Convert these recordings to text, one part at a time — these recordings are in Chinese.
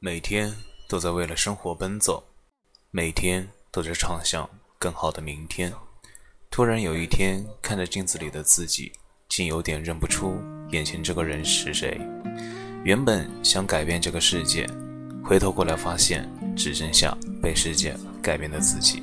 每天都在为了生活奔走，每天都在畅想更好的明天。突然有一天，看着镜子里的自己，竟有点认不出眼前这个人是谁。原本想改变这个世界，回头过来发现，只剩下被世界改变的自己。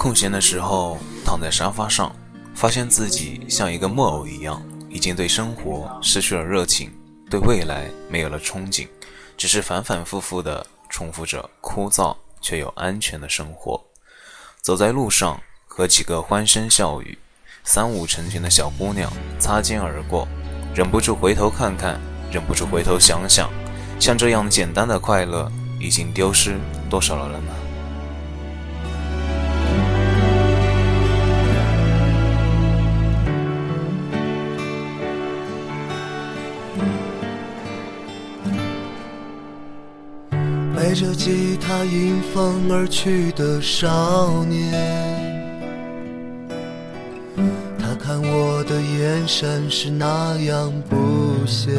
空闲的时候，躺在沙发上，发现自己像一个木偶一样，已经对生活失去了热情，对未来没有了憧憬，只是反反复复地重复着枯燥却又安全的生活。走在路上，和几个欢声笑语、三五成群的小姑娘擦肩而过，忍不住回头看看，忍不住回头想想，像这样简单的快乐，已经丢失多少了呢？背着吉他迎风而去的少年，他看我的眼神是那样不屑，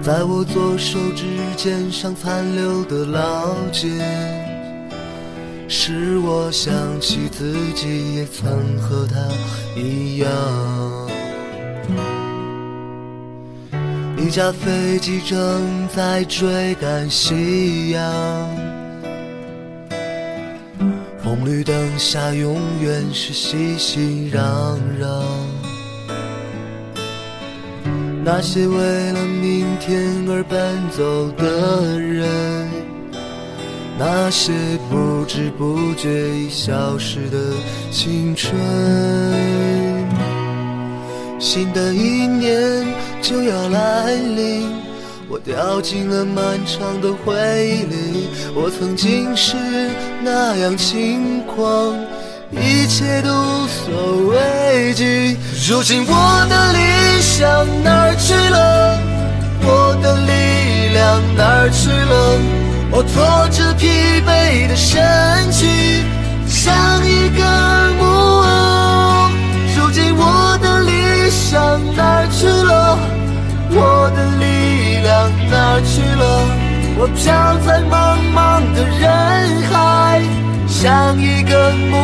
在我左手指尖上残留的老茧，使我想起自己也曾和他一样。一架飞机正在追赶夕阳，红绿灯下永远是熙熙攘攘。那些为了明天而奔走的人，那些不知不觉已消失的青春。新的一年就要来临，我掉进了漫长的回忆里。我曾经是那样轻狂，一切都无所畏惧。如今我的理想哪儿去了？我的力量哪儿去了？我拖着疲惫的身躯，像一个上哪儿去了？我的力量哪儿去了？我飘在茫茫的人海，像一个木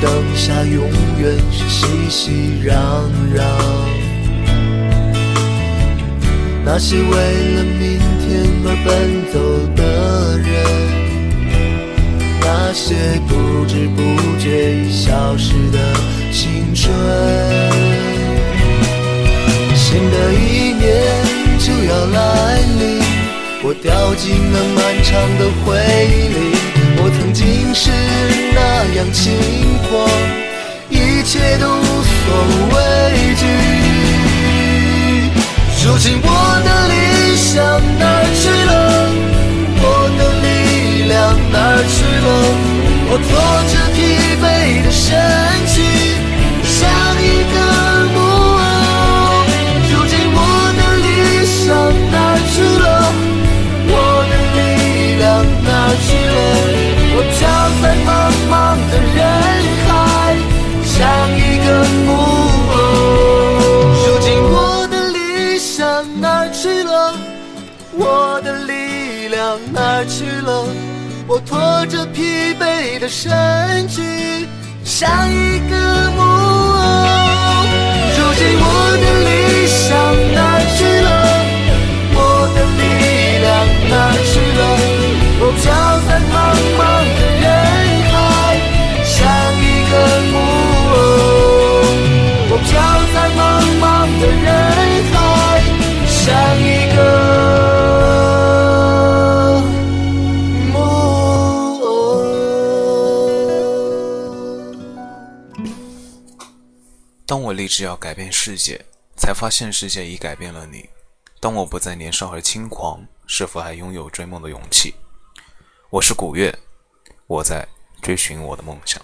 灯下永远是熙熙攘攘。那些为了明天而奔走的人，那些不知不觉已消失的青春。新的一年就要来临，我掉进了漫长的回忆里。曾经是那样轻狂，一切都无所畏惧。如今我的理想哪去了？去了？我拖着疲惫的身躯，像一个木偶。如今我的理想我立志要改变世界，才发现世界已改变了你。当我不再年少而轻狂，是否还拥有追梦的勇气？我是古月，我在追寻我的梦想。